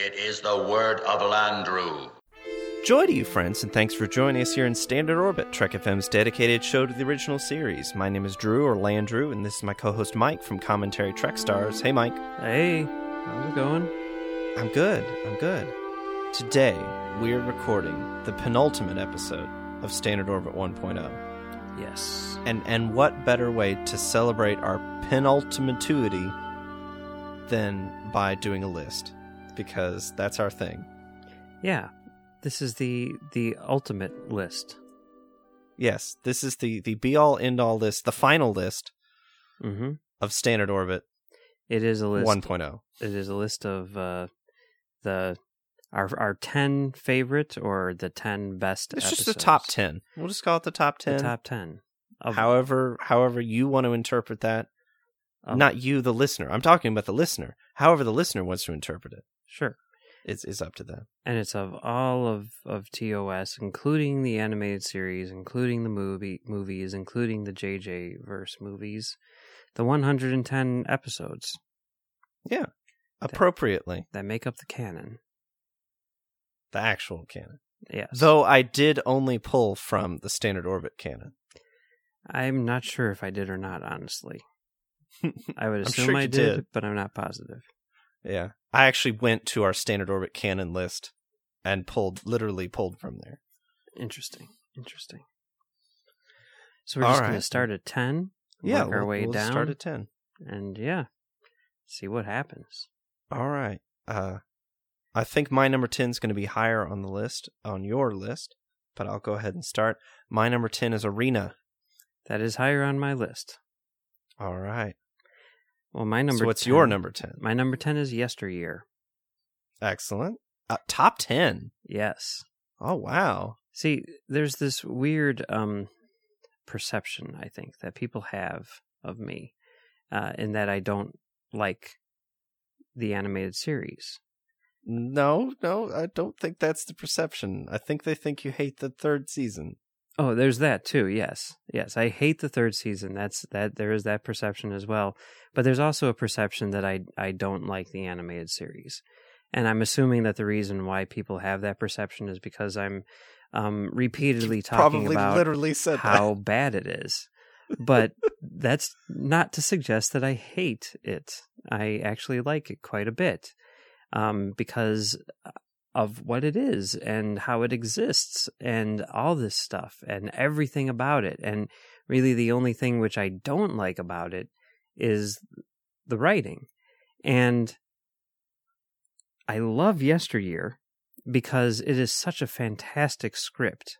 It is the word of Landru. Joy to you, friends, and thanks for joining us here in Standard Orbit, Trek FM's dedicated show to the original series. My name is Drew, or Landrew, and this is my co host Mike from Commentary Trek Stars. Hey, Mike. Hey, how's it going? I'm good. I'm good. Today, we're recording the penultimate episode of Standard Orbit 1.0. Yes. And and what better way to celebrate our penultimativity than by doing a list? Because that's our thing. Yeah. This is the the ultimate list. Yes, this is the the be all end all list, the final list Mm-hmm. of Standard Orbit It is a list. 1.0. It is a list of uh, the our our ten favorite or the ten best. It's just the top 10. We'll just call it the top 10. The top ten. However however you want to interpret that. of- Not you the listener. I'm talking about the listener. However the listener wants to interpret it. Sure. It's is up to them. And it's of all of of TOS, including the animated series, including the movie movies, including the JJ verse movies, the 110 episodes Yeah. Appropriately. that make up the canon. The actual canon. Yes. Though I did only pull from the standard orbit canon. I'm not sure if I did or not, honestly. I would assume sure I did, did. but I'm not positive. Yeah. I actually went to our standard orbit canon list and pulled literally pulled from there. Interesting. Interesting. So we're All just going to start at 10, Yeah. work our we'll- way we'll down, start at ten. and yeah, see what happens. All right. Uh I think my number 10 is going to be higher on the list, on your list, but I'll go ahead and start. My number 10 is Arena. That is higher on my list. All right. Well, my number so what's 10 your number 10? My number 10 is Yesteryear. Excellent. Uh, top 10. Yes. Oh, wow. See, there's this weird um, perception, I think, that people have of me, uh, in that I don't like the animated series. No, no, I don't think that's the perception. I think they think you hate the third season. Oh, there's that too. Yes, yes. I hate the third season. That's that. There is that perception as well. But there's also a perception that I I don't like the animated series, and I'm assuming that the reason why people have that perception is because I'm um, repeatedly talking Probably about literally said how bad it is. But that's not to suggest that I hate it. I actually like it quite a bit um, because of what it is and how it exists and all this stuff and everything about it. And really, the only thing which I don't like about it is the writing. And I love Yesteryear because it is such a fantastic script.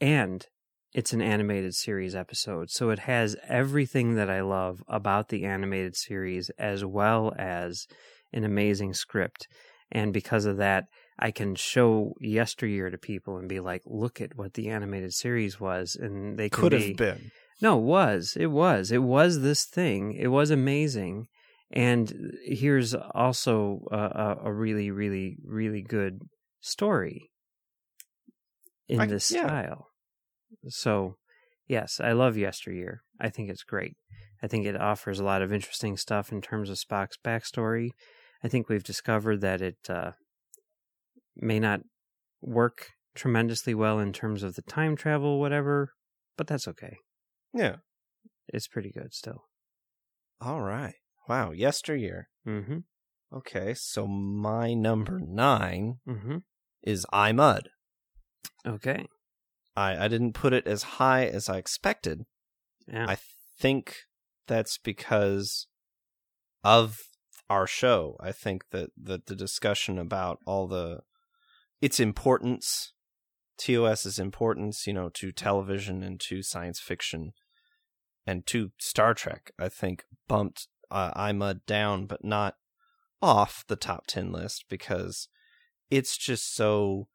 And it's an animated series episode. So it has everything that I love about the animated series as well as an amazing script. And because of that, I can show yesteryear to people and be like, look at what the animated series was. And they Could be, have been. no, it was. It was. It was this thing. It was amazing. And here's also a, a, a really, really, really good story in I- this yeah. style. So, yes, I love Yesteryear. I think it's great. I think it offers a lot of interesting stuff in terms of Spock's backstory. I think we've discovered that it uh, may not work tremendously well in terms of the time travel, whatever, but that's okay. Yeah. It's pretty good still. All right. Wow. Yesteryear. Mm-hmm. Okay. So my number nine Mm-hmm. is I Mudd. Okay. I, I didn't put it as high as I expected. Yeah. I think that's because of our show. I think that, that the discussion about all the its importance, TOS's importance, you know, to television and to science fiction and to Star Trek, I think bumped uh, I Mudd down, but not off the top ten list because it's just so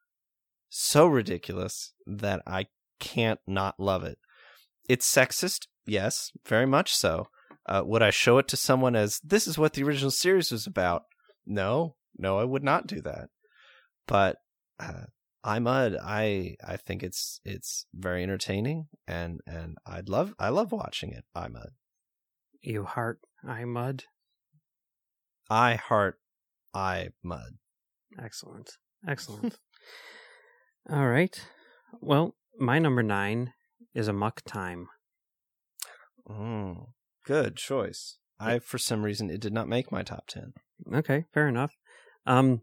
so ridiculous that I can't not love it. It's sexist, yes, very much so. Uh, would I show it to someone as this is what the original series was about? No, no, I would not do that. But uh, I Mudd, I I think it's it's very entertaining, and and I'd love I love watching it. I Mudd, You heart I Mudd. I heart I Mudd. Excellent. Excellent. All right. Well, my number nine is Amok Time. Mm, good choice. I for some reason it did not make my top ten. Okay, fair enough. Um,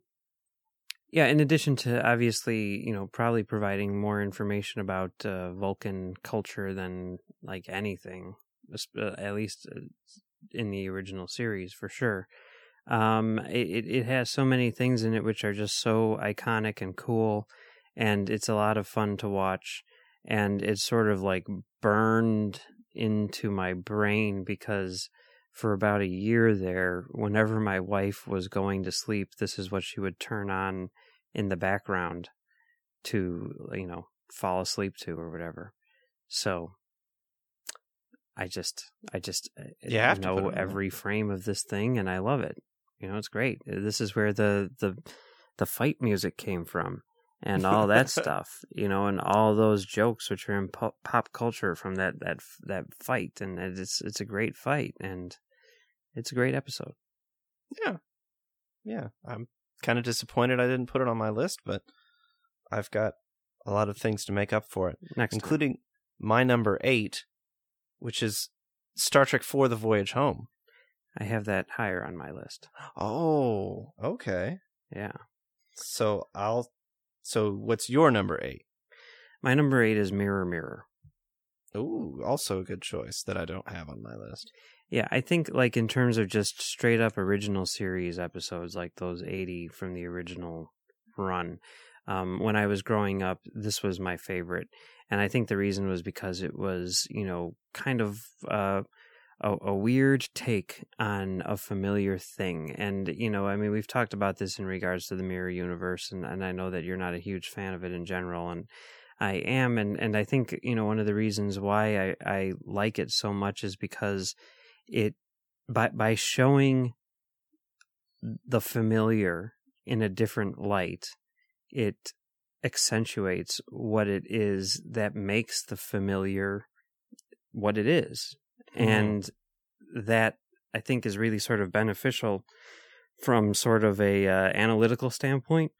yeah. In addition to obviously, you know, probably providing more information about uh, Vulcan culture than like anything, uh, at least uh, in the original series for sure. Um, it- it has so many things in it which are just so iconic and cool, and it's a lot of fun to watch. And it's sort of like burned into my brain because for about a year there, whenever my wife was going to sleep, this is what she would turn on in the background to, you know, fall asleep to or whatever. So I just, I just uh, You have to know on. every frame of this thing and I love it. You know, it's great. This is where the, the, the fight music came from and all that stuff, you know, and all those jokes which are in pop, pop culture from that, that, that fight. And it's, it's a great fight and it's a great episode. Yeah, yeah. I'm kind of disappointed I didn't put it on my list, but I've got a lot of things to make up for it, Next, time. including my number eight, which is Star Trek 4 The Voyage Home. I have that higher on my list. Oh, okay. Yeah. So I'll. So what's your number eight? My number eight is Mirror Mirror. Ooh, also a good choice that I don't have on my list. Yeah, I think like in terms of just straight up original series episodes, like those eighty from the original run. Um, when I was growing up, this was my favorite, and I think the reason was because it was, you know, kind of uh, a, a weird take on a familiar thing. And you know, I mean, we've talked about this in regards to the mirror universe, and, and I know that you're not a huge fan of it in general, and I am, and and I think you know one of the reasons why I I like it so much is because it by by showing the familiar in a different light it accentuates what it is that makes the familiar what it is. Mhm. and that i think is really sort of beneficial from sort of a uh, analytical standpoint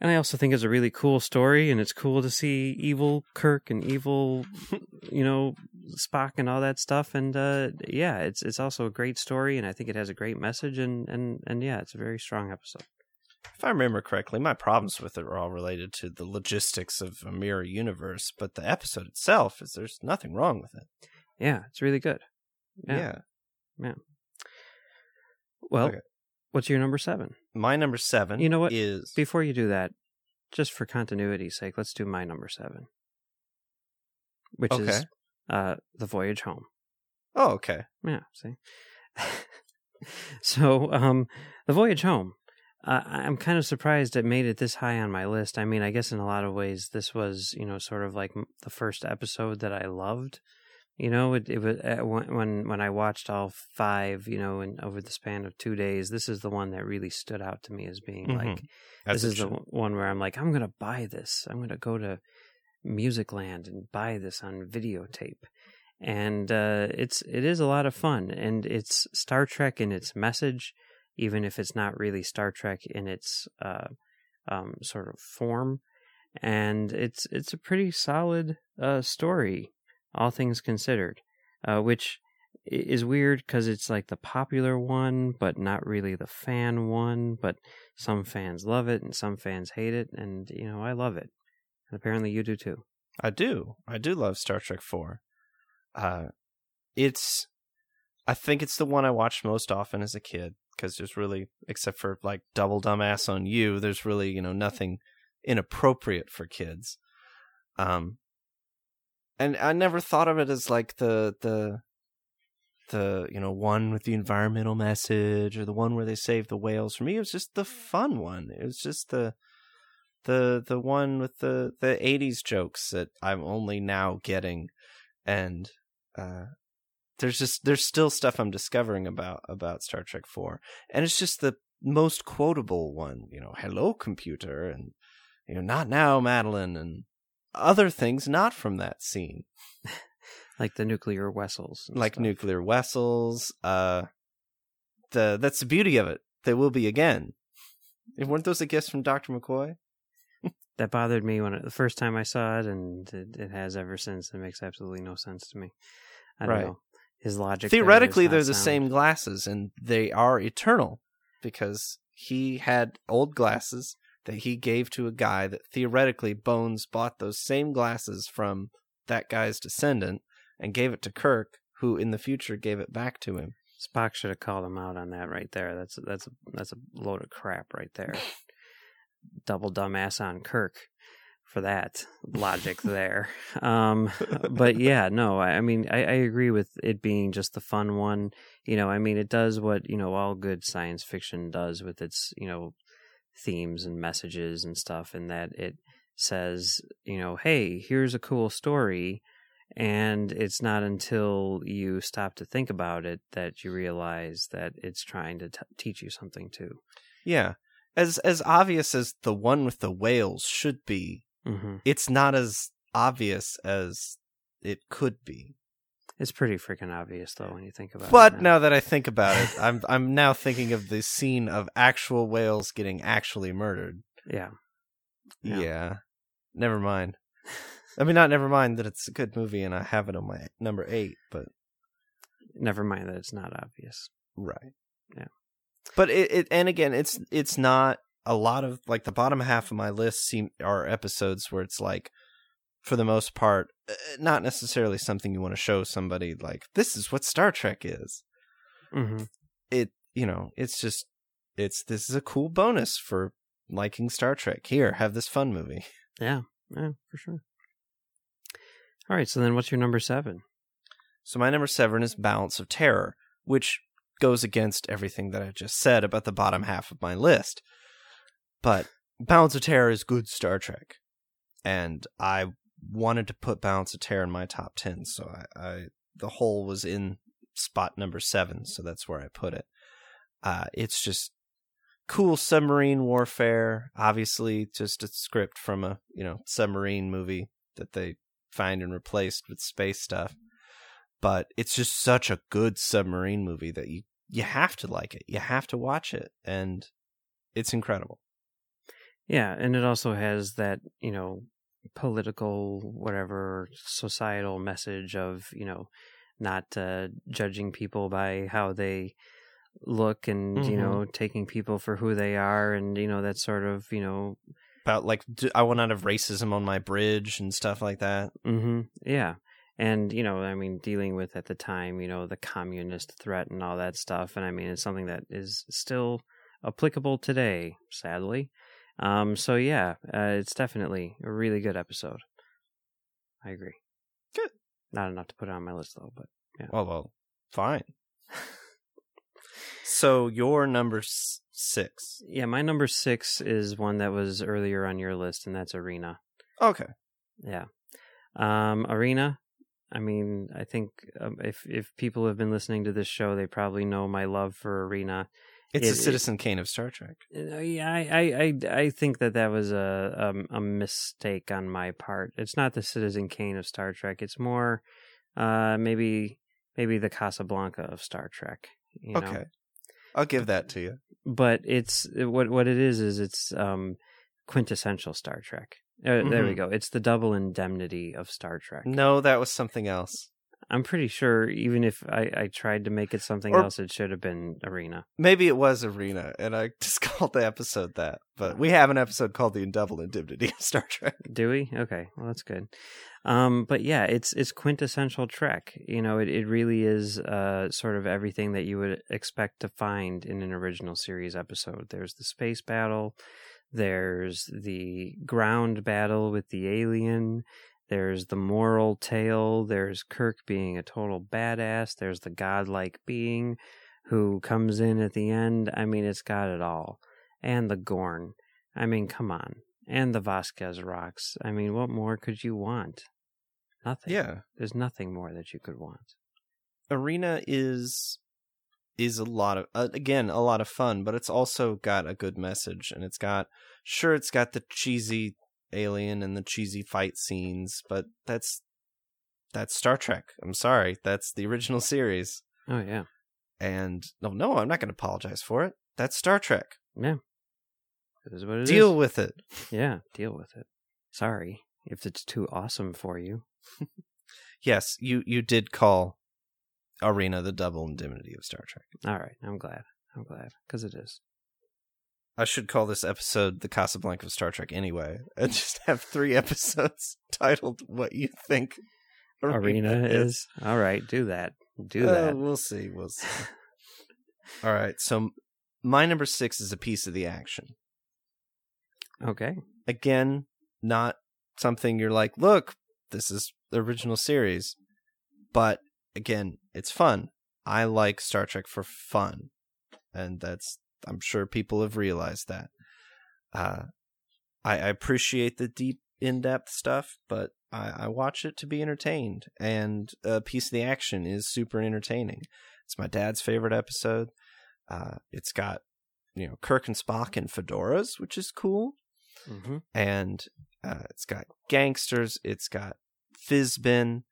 and i also think it's a really cool story and it's cool to see evil kirk and evil you know spock and all that stuff and uh yeah it's it's also a great story and i think it has a great message and and and yeah it's a very strong episode If I remember correctly, my problems with it are all related to the logistics of a mirror universe, but the episode itself is there's nothing wrong with it. Yeah it's really good Yeah. yeah, well Okay. what's your number seven My number seven You know what? is before you do that just for continuity's sake let's do my number seven which is uh the voyage home Oh, okay. Yeah, see. so, um, the voyage home. Uh, I'm kind of surprised it made it this high on my list. I mean, I guess in a lot of ways, this was, you know, sort of like the first episode that I loved. You know, it, it was uh, when when when I watched all five, you know, and over the span of two days, this is the one that really stood out to me as being Mhm. like this is the should. one- one where I'm like, I'm gonna buy this. I'm gonna go to Musicland and buy this on videotape. And uh, it's it is a lot of fun, and it's Star Trek in its message, even if it's not really Star Trek in its uh, um, sort of form. And it's it's a pretty solid uh, story, all things considered, uh, which is weird because it's like the popular one, but not really the fan one. But some fans love it and some fans hate it, and you know I love it, and apparently you do too. I do. I do love Star Trek 4. Uh, it's, I think it's the one I watched most often as a kid because there's really, except for like Double Dumbass on You, there's really, you know, nothing inappropriate for kids. Um, and I never thought of it as like the, the, the you know one with the environmental message or the one where they save the whales. For me, it was just the fun one. It was just the the the one with the the 80s jokes that I'm only now getting and uh there's just there's still stuff I'm discovering about about Star Trek 4 and it's just the most quotable one, you know, hello computer and you know not now Madeline and other things not from that scene like the nuclear vessels, like stuff. nuclear vessels uh the that's the beauty of it They will be again And weren't those a gifts from Dr. McCoy that bothered me when it, the first time I saw it, and it, it has ever since. It makes absolutely no sense to me. I don't Right. know his logic. theoretically they're the sound. same glasses and they are eternal because he had old glasses that he gave to a guy that theoretically bones bought those same glasses from that guy's descendant and gave it to kirk who in the future gave it back to him Spock should have called him out on that right there. That's that's a, that's a load of crap right there. Double dumbass on Kirk for that logic there. Um, but yeah, no, I, I mean, I, I agree with it being just the fun one. You know, I mean, it does what you know all good science fiction does with its you know themes and messages and stuff, and that it says, you know, hey, here's a cool story. And it's not until you stop to think about it that you realize that it's trying to t- teach you something too. yeah as as obvious as the one with the whales should be hmm it's not as obvious as it could be It's pretty freaking obvious though when you think about it. But it. now that I think about it, I'm I'm now thinking of the scene of actual whales getting actually murdered. yeah, Yeah. Yeah. Never mind. I mean, not never mind that it's a good movie and I have it on my number eight, but never mind that it's not obvious. right. Yeah. But it, it and again, it's it's not a lot of like the bottom half of my list seem are episodes where it's like for the most part uh, not necessarily something you want to show somebody like this is what Star Trek is. hmm it you know it's just it's this is a cool bonus for liking star trek here have this fun movie Yeah, yeah, for sure. All right, so then what's your number seven? so my number seven is balance of terror which goes against everything that i just said about the bottom half of my list but balance of terror is good star trek and i wanted to put balance of terror in my top 10 so i, I the hole was in spot number seven so that's where i put it uh, it's just cool submarine warfare. Obviously, just a script from a you know submarine movie that they find and replaced with space stuff. But it's just such a good submarine movie that you you have to like it. You have to watch it, and it's incredible. Yeah, and it also has that you know political whatever societal message of you know not uh, judging people by how they look and you Mhm. know taking people for who they are and you know that sort of you know About like I want out of racism on my bridge and stuff like that. hmm Yeah. And, you know, I mean, dealing with at the time, you know, the communist threat and all that stuff. And I mean, it's something that is still applicable today, sadly. Um, so, yeah, uh, it's definitely a really good episode. I agree. Good. Not enough to put it on my list, though, but yeah. Oh well, fine. so your number s- six. yeah, my number six is one that was earlier on your list, and that's Arena. Okay. Yeah. Um, Arena. I mean, I think um, if if people have been listening to this show, they probably know my love for Arena. It's It- a Citizen Kane of Star Trek. Uh, Yeah, I, I, I, I think that that was a, um, a mistake on my part. It's not the Citizen Kane of Star Trek. It's more, uh, maybe maybe the Casablanca of Star Trek. You know? Okay. I'll give that to you. but it's what what it is is it's um quintessential Star Trek. Uh, There we Mhm. go. It's the double indemnity of Star Trek. No, that was something else. I'm pretty sure even if I, I tried to make it something Or- else, it should have been Arena. Maybe it was Arena, and I just called the episode that. But we have an episode called "The Double Indemnity of Star Trek." Do we? Okay, well that's good. Um, but yeah, it's it's quintessential Trek. You know, it, it really is uh, sort of everything that you would expect to find in an original series episode. There's the space battle, there's the ground battle with the alien, There's the moral tale. There's Kirk being a total badass. There's the godlike being who comes in at the end. I mean, it's got it all. And the Gorn. I mean, come on. And the Vasquez rocks. I mean, what more could you want? Nothing. Yeah. There's nothing more that you could want. Arena is is a lot of uh, again a lot of fun, but it's also got a good message, and it's got sure it's got the cheesy alien and the cheesy fight scenes, but that's that's Star Trek. I'm sorry, that's the original series, Oh, yeah. and no, no, I'm not going to apologize for it. That's Star Trek. Yeah. It is what it is. Deal with it. Yeah, deal with it. Sorry if it's too awesome for you. Yes, you you did call Arena the double indemnity of Star Trek. All right, I'm glad. I'm glad because it is. I should call this episode the Casablanca of Star Trek anyway, and just have three episodes titled "What You Think Arena is all right. Do that. Do Uh, that. we'll see. We'll see. All right. So my number six is a piece of the action. Okay. Again, not something you're like, look, this is the original series, but again, it's fun. I like Star Trek for fun, and that's I'm sure people have realized that. Uh, I, I appreciate the deep, in-depth stuff, but I, I watch it to be entertained, and a piece of the action is super entertaining. It's my dad's favorite episode. Uh, it's got you know Kirk and Spock and fedoras, which is cool, Mm-hmm. and uh, it's got gangsters. It's got Fizbin.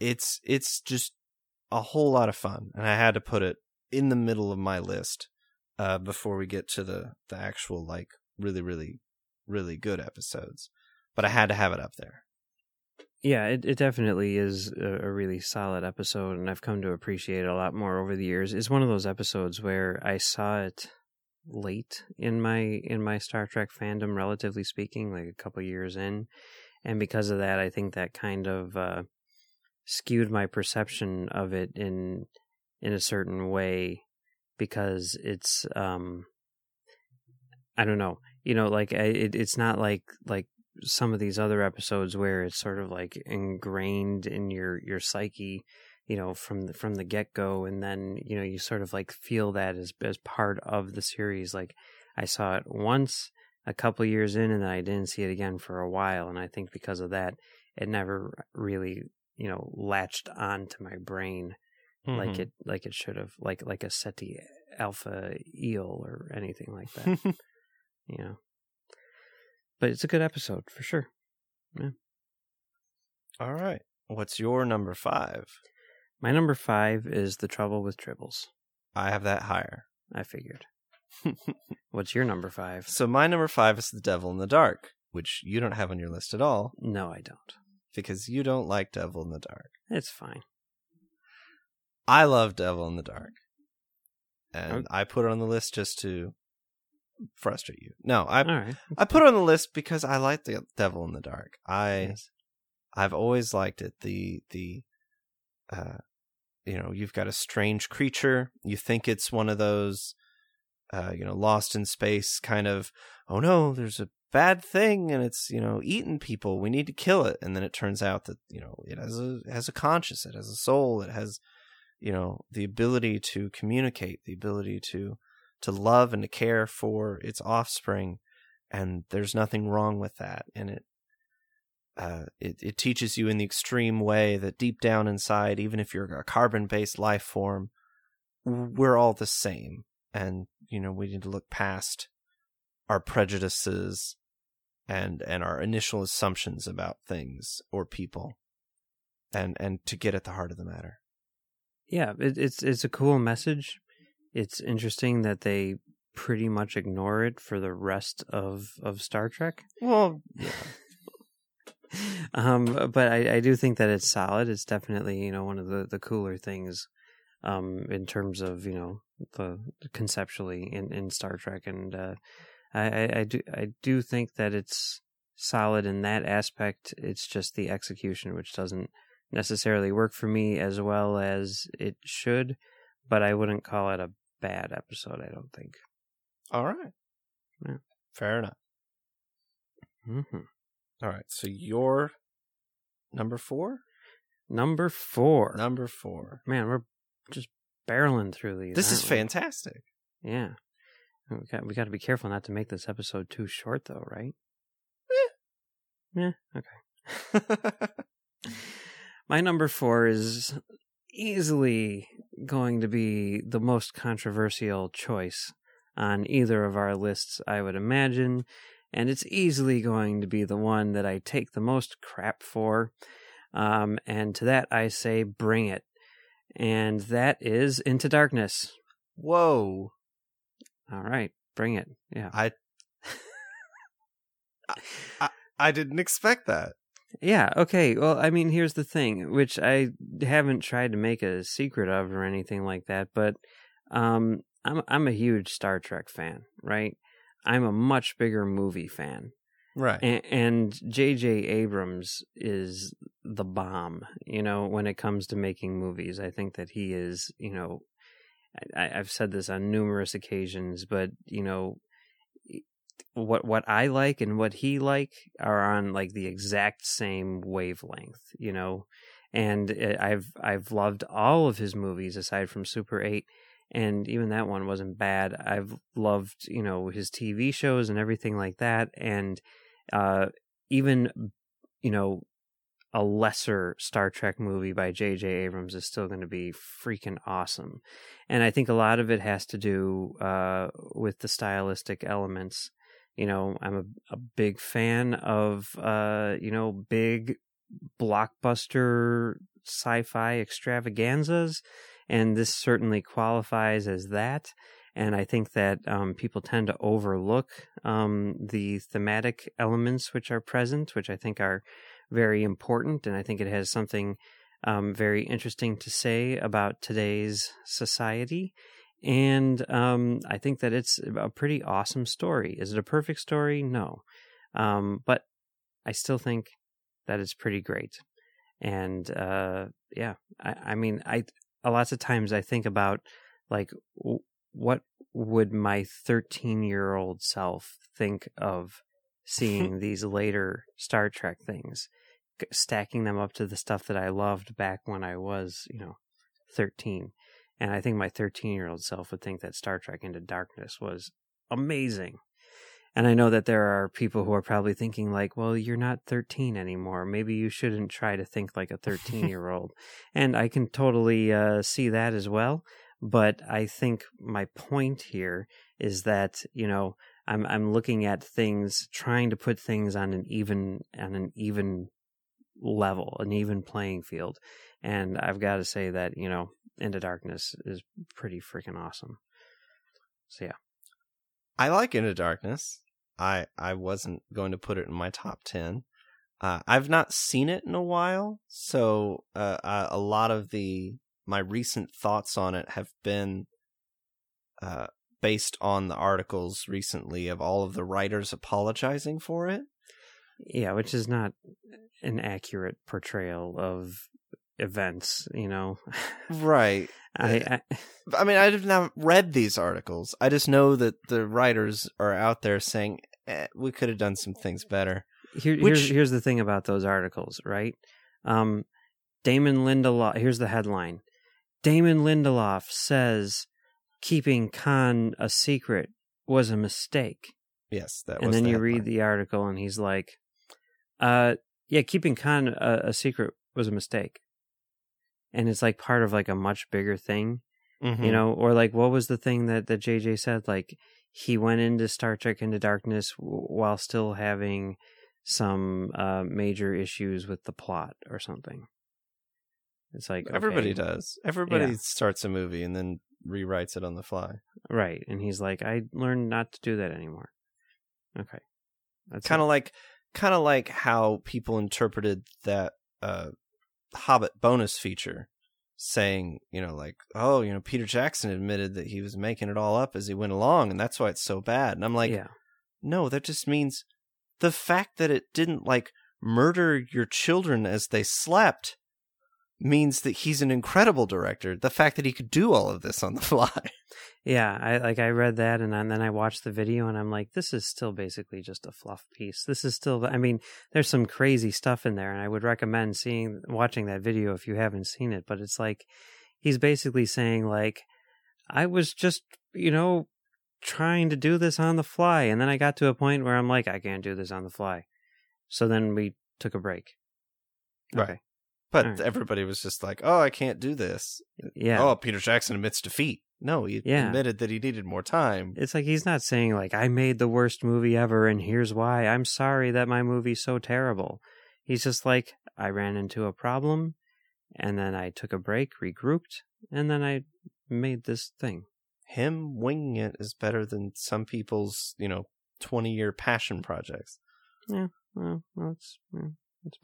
It's it's just a whole lot of fun, and I had to put it in the middle of my list uh, before we get to the the actual like really really really good episodes. But I had to have it up there. Yeah, it, it definitely is a, a really solid episode, and I've come to appreciate it a lot more over the years. It's one of those episodes where I saw it late in my in my Star Trek fandom, relatively speaking, like a couple years in, and because of that, I think that kind of uh, skewed my perception of it in in a certain way because it's um I don't know, you know, like it, it's not like like some of these other episodes where it's sort of like ingrained in your your psyche you know from the from the get-go and then you know you sort of like feel that as as part of the series. Like i saw it once a couple years in and then i didn't see it again for a while and i think because of that it never really you know latched onto my brain like Mhm. it like it should have like like a Ceti Alpha eel or anything like that you know but it's a good episode for sure Yeah. All right. What's your number five? My number five is The Trouble with Tribbles. I have that higher. I figured. What's your number five? So my number five is The Devil in the Dark, which you don't have on your list at all No, I don't. because you don't like Devil in the Dark. It's fine. I love Devil in the Dark. And Okay. I put it on the list just to frustrate you. No, I right. I put it on the list because I like the Devil in the Dark. I Yes. I've always liked it. The the uh you know, you've got a strange creature. You think it's one of those uh, you know, lost in space kind of, oh no, there's a bad thing and it's, you know, eating people. We need to kill it. And then it turns out that, you know, it has a it has a conscience, it has a soul, it has, you know, the ability to communicate, the ability to to love and to care for its offspring. And there's nothing wrong with that. And it uh, it, it teaches you in the extreme way that deep down inside, even if you're a carbon based life form, we're all the same. And, you know, we need to look past our prejudices and, and our initial assumptions about things or people and, and to get at the heart of the matter. Yeah, it, it's it's a cool message. It's interesting that they pretty much ignore it for the rest of of Star Trek. Well, yeah. um, but I, I do think that it's solid. It's definitely you know one of the the cooler things, um, in terms of you know the conceptually in in Star Trek, and uh, I, I I do I do think that it's solid in that aspect. It's just the execution which doesn't necessarily work for me as well as it should, but I wouldn't call it a bad episode. I don't think. All right. Yeah. Fair enough. Mm-hmm. All right. So your Number four. Number four. Number four. Man, we're just barreling through these. This is we? fantastic. Yeah. We got we got to be careful not to make this episode too short, though, right? Yeah. Okay. My number four is easily going to be the most controversial choice on either of our lists, I would imagine. And it's easily going to be the one that I take the most crap for. Um, and to that, I say, bring it. And that is Into Darkness. Whoa. All right, bring it. Yeah. I, I I didn't expect that. Yeah, okay. Well, I mean, here's the thing, which I haven't tried to make a secret of or anything like that, but um I'm I'm a huge Star Trek fan, right? I'm a much bigger movie fan. Right. And, and J.J. Abrams is the bomb, you know, when it comes to making movies. I think that he is, you know, I, I've said this on numerous occasions, but, you know, what what I like and what he like are on like the exact same wavelength, you know. And it, I've I've loved all of his movies aside from Super 8 and even that one wasn't bad. I've loved, you know, his TV shows and everything like that and uh even you know a lesser Star Trek movie by J.J. Abrams is still going to be freaking awesome. And I think a lot of it has to do uh, with the stylistic elements. You know, I'm a, a big fan of, uh, you know, big blockbuster sci fi extravaganzas. And this certainly qualifies as that. And I think that um, people tend to overlook um, the thematic elements which are present, which I think are very important. And I think it has something um, very interesting to say about today's society. And um, I think that it's a pretty awesome story. Is it a perfect story? No. Um, but I still think that it's pretty great. And uh, yeah, I, I mean, I a lots of times I think about like w- what would my 13 year old self think of seeing these later Star Trek things, stacking them up to the stuff that I loved back when I was, you know, 13. And I think my 13 year old self would think that Star Trek Into Darkness was amazing. And I know that there are people who are probably thinking, like, well, you're not 13 anymore. Maybe you shouldn't try to think like a 13 year old. and I can totally uh, see that as well. But I think my point here is that, you know, I'm I'm looking at things, trying to put things on an even on an even level, an even playing field. And I've got to say that, you know, Into Darkness is pretty freaking awesome. So yeah. I like Into Darkness. I I wasn't going to put it in my top ten. Uh, I've not seen it in a while, so uh, uh, a lot of the my recent thoughts on it have been uh, based on the articles recently of all of the writers apologizing for it. Yeah, which is not an accurate portrayal of events, you know. Right. I, I I mean, I have not read these articles. I just know that the writers are out there saying eh, we could have done some things better. here, Which- here's here's the thing about those articles, right? Um, Damon Lindelof. Here's the headline: Damon Lindelof says keeping Khan a secret was a mistake. Yes, that and then the you headline. read the article, and he's like, "Uh, yeah, keeping Khan a, a secret was a mistake." And it's like part of like a much bigger thing, Mhm. you know, or like what was the thing that that JJ said? Like he went into Star Trek Into Darkness w- while still having some uh, major issues with the plot or something. It's like Everybody okay, does. Everybody Yeah. starts a movie and then rewrites it on the fly. right? And he's like, I learned not to do that anymore. Okay, that's Kind of like, kind of like how people interpreted that uh, Hobbit bonus feature, saying, you know, like, oh, you know, Peter Jackson admitted that he was making it all up as he went along, and that's why it's so bad. And I'm like, yeah, no, that just means the fact that it didn't like murder your children as they slept means that he's an incredible director. The fact that he could do all of this on the fly. Yeah, I like I read that and then I watched the video and I'm like, this is still basically just a fluff piece. This is still I mean, there's some crazy stuff in there and I would recommend seeing watching that video if you haven't seen it, but it's like he's basically saying like I was just, you know, trying to do this on the fly and then I got to a point where I'm like I can't do this on the fly. So then we took a break. Right. Okay. But right. everybody was just like, "Oh, I can't do this." Yeah. Oh, Peter Jackson admits defeat. No, he Yeah. admitted that he needed more time. It's like he's not saying like I made the worst movie ever and here's why. I'm sorry that my movie's so terrible. He's just like I ran into a problem and then I took a break, regrouped, and then I made this thing. Him winging it is better than some people's, you know, twenty-year passion projects. Well, well yeah, it's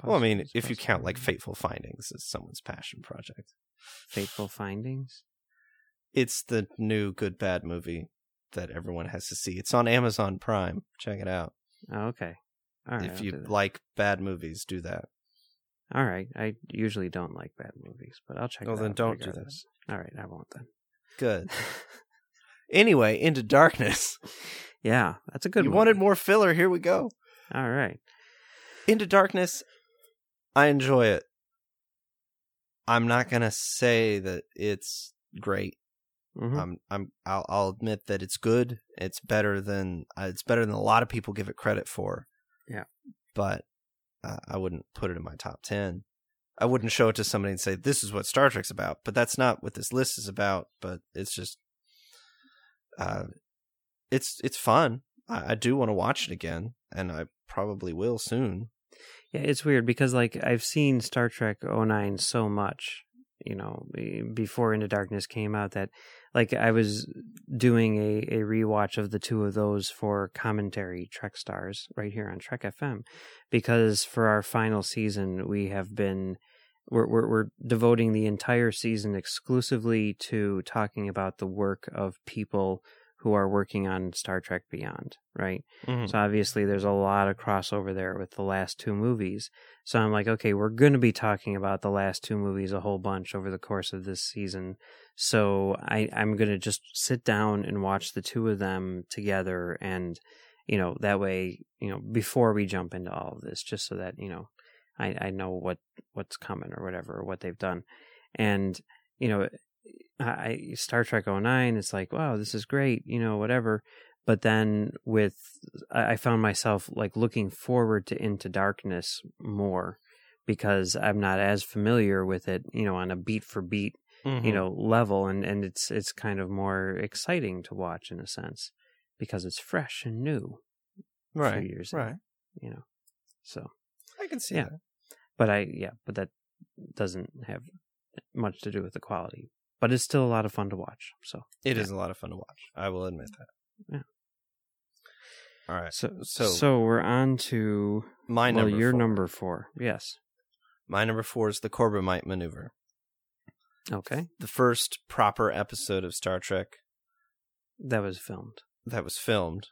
well, I mean. It's if you count like Fateful Findings as someone's passion project, fateful findings. it's the new Good Bad movie that everyone has to see. It's on Amazon Prime. Check it out. Oh, okay. All right. if I'll you like bad movies, do that. All right. I usually don't like bad movies, but I'll check Well, it then don't do regardless. All right, I won't then. Good. anyway, into darkness. yeah, that's a good you one. wanted more filler. Here we go. All right. Into Darkness, I enjoy it. I'm not gonna say that it's great. Mhm. I'm I'm I'll, I'll admit that it's good. It's better than uh, it's better than a lot of people give it credit for. Yeah. but uh, I wouldn't put it in my top ten. I wouldn't show it to somebody and say this is what Star Trek's about. But that's not what this list is about. But it's just, uh, it's it's fun. I, I do want to watch it again, and I probably will soon. Yeah, it's weird because like I've seen Star Trek 09 so much, you know, be- before Into Darkness came out that like I was doing a, a rewatch of the two of those for commentary Trek Stars right here on Trek FM because for our final season we have been we're, we're we're devoting the entire season exclusively to talking about the work of people who are working on Star Trek Beyond, right? Mm-hmm. So obviously there's a lot of crossover there with the last two movies. So I'm like, okay, we're going to be talking about the last two movies a whole bunch over the course of this season. So I, I'm going to just sit down and watch the two of them together. And, you know, that way, you know, before we jump into all of this, just so that, you know, I, I know what, what's coming or whatever, or what they've done. And, you know, I Star Trek 09, it's like, wow, this is great, you know, whatever. But then with, I found myself like looking forward to Into Darkness more because I'm not as familiar with it, you know, on a beat for beat, Mm-hmm. you know, level, and and it's it's kind of more exciting to watch in a sense because it's fresh and new, right, years right. you know. So, I can see Yeah. that. but I yeah, but that doesn't have much to do with the quality. But it's still a lot of fun to watch. So It is Yeah. a lot of fun to watch. I will admit that. Yeah. All right. So So- so, we're on to My number. well, your four. number four. Yes. My number four is the Corbomite maneuver. Okay. The first proper episode of Star Trek That was filmed. that was filmed,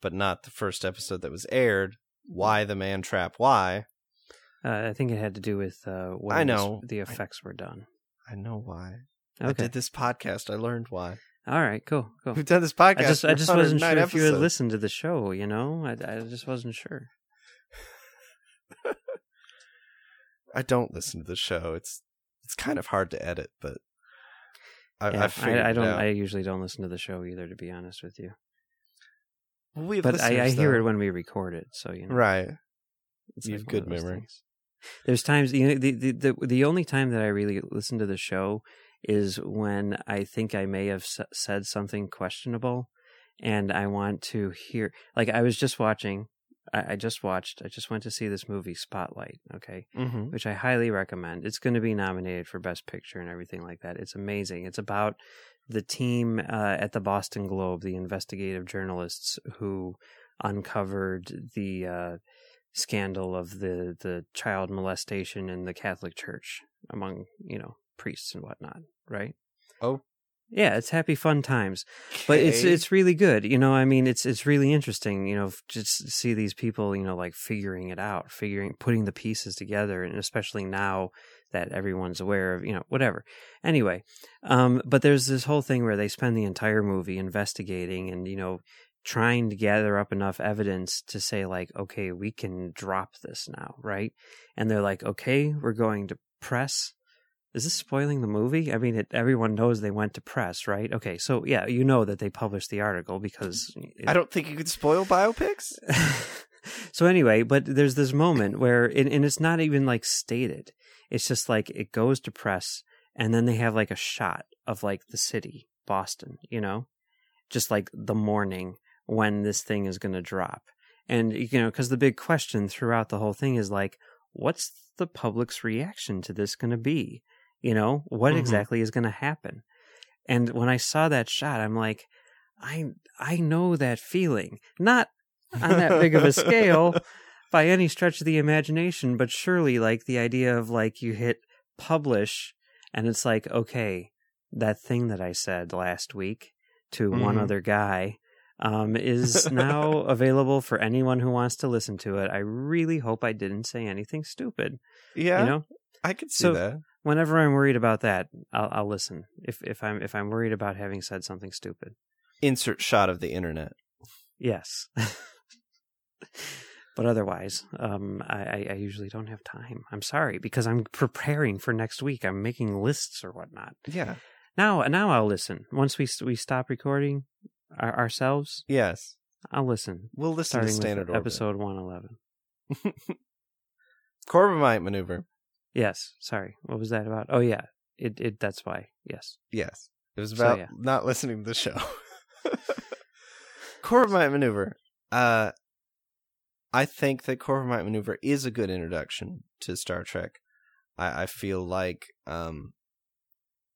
but not the first episode that was aired. Why the man trap? Why? Uh, I think it had to do with uh, when I know. the I- effects were done. I know why. I did this podcast. I learned why. All right. Cool. Cool. We've done this podcast. I just I just wasn't sure 109 if you had listened to the show. You know, I I just wasn't sure. I don't listen to the show. It's it's kind of hard to edit, but I, Yeah, I, I, I don't. I usually don't listen to the show either, to be honest with you. we have But I, I hear it when we record it, so you know. right. It's You like have good memories. There's times you know, the, the the the only time that I really listen to the show is when I think I may have s- said something questionable, and I want to hear. Like I was just watching, I, I just watched. I just went to see this movie Spotlight. Okay, Mm-hmm. which I highly recommend. It's going to be nominated for Best Picture and everything like that. It's amazing. It's about the team uh, at the Boston Globe, the investigative journalists who uncovered the uh, scandal of the the child molestation in the Catholic Church among you know priests and whatnot. Right? Oh. Yeah, it's happy fun times but it's it's really good you know i mean it's it's really interesting you know just see these people you know like figuring it out figuring putting the pieces together and especially now that everyone's aware of, you know, whatever. Anyway, um, but there's this whole thing where they spend the entire movie investigating and, you know, trying to gather up enough evidence to say, like, okay, we can drop this now, right? And they're like, okay, we're going to press. Is this spoiling the movie? I mean, it, everyone knows they went to press, right? Okay, so yeah, you know that they published the article because it, I don't think you could spoil biopics. so anyway, but there's this moment where, and, and it's not even like stated. It's just like it goes to press, and then they have like a shot of like the city, Boston, you know, just like the morning when this thing is going to drop. And, you know, because the big question throughout the whole thing is like, what's the public's reaction to this going to be? You know, what Mhm. exactly is going to happen? And when I saw that shot, I'm like, I I know that feeling. Not on that big of a scale by any stretch of the imagination, but surely like the idea of like you hit publish and it's like, okay, that thing that I said last week to one Mhm. other guy um, is now available for anyone who wants to listen to it. I really hope I didn't say anything stupid. Yeah, You know, I could see So- that. Whenever I'm worried about that, I'll, I'll listen. If if I'm if I'm worried about having said something stupid, Insert shot of the internet. yes. but otherwise, um, I, I, I usually don't have time. I'm sorry because I'm preparing for next week. I'm making lists or whatnot. Yeah. Now, now I'll listen. Once we we stop recording our, ourselves, Yes. I'll listen. We'll listen Starting to standard episode one eleven. Corbomite maneuver. Yes. Sorry. What was that about? Oh yeah. It it. That's why. Yes. Yes. It was So, about yeah. not listening to the show. Corbomite maneuver. Uh I think that Corbomite maneuver is a good introduction to Star Trek. I, I feel like um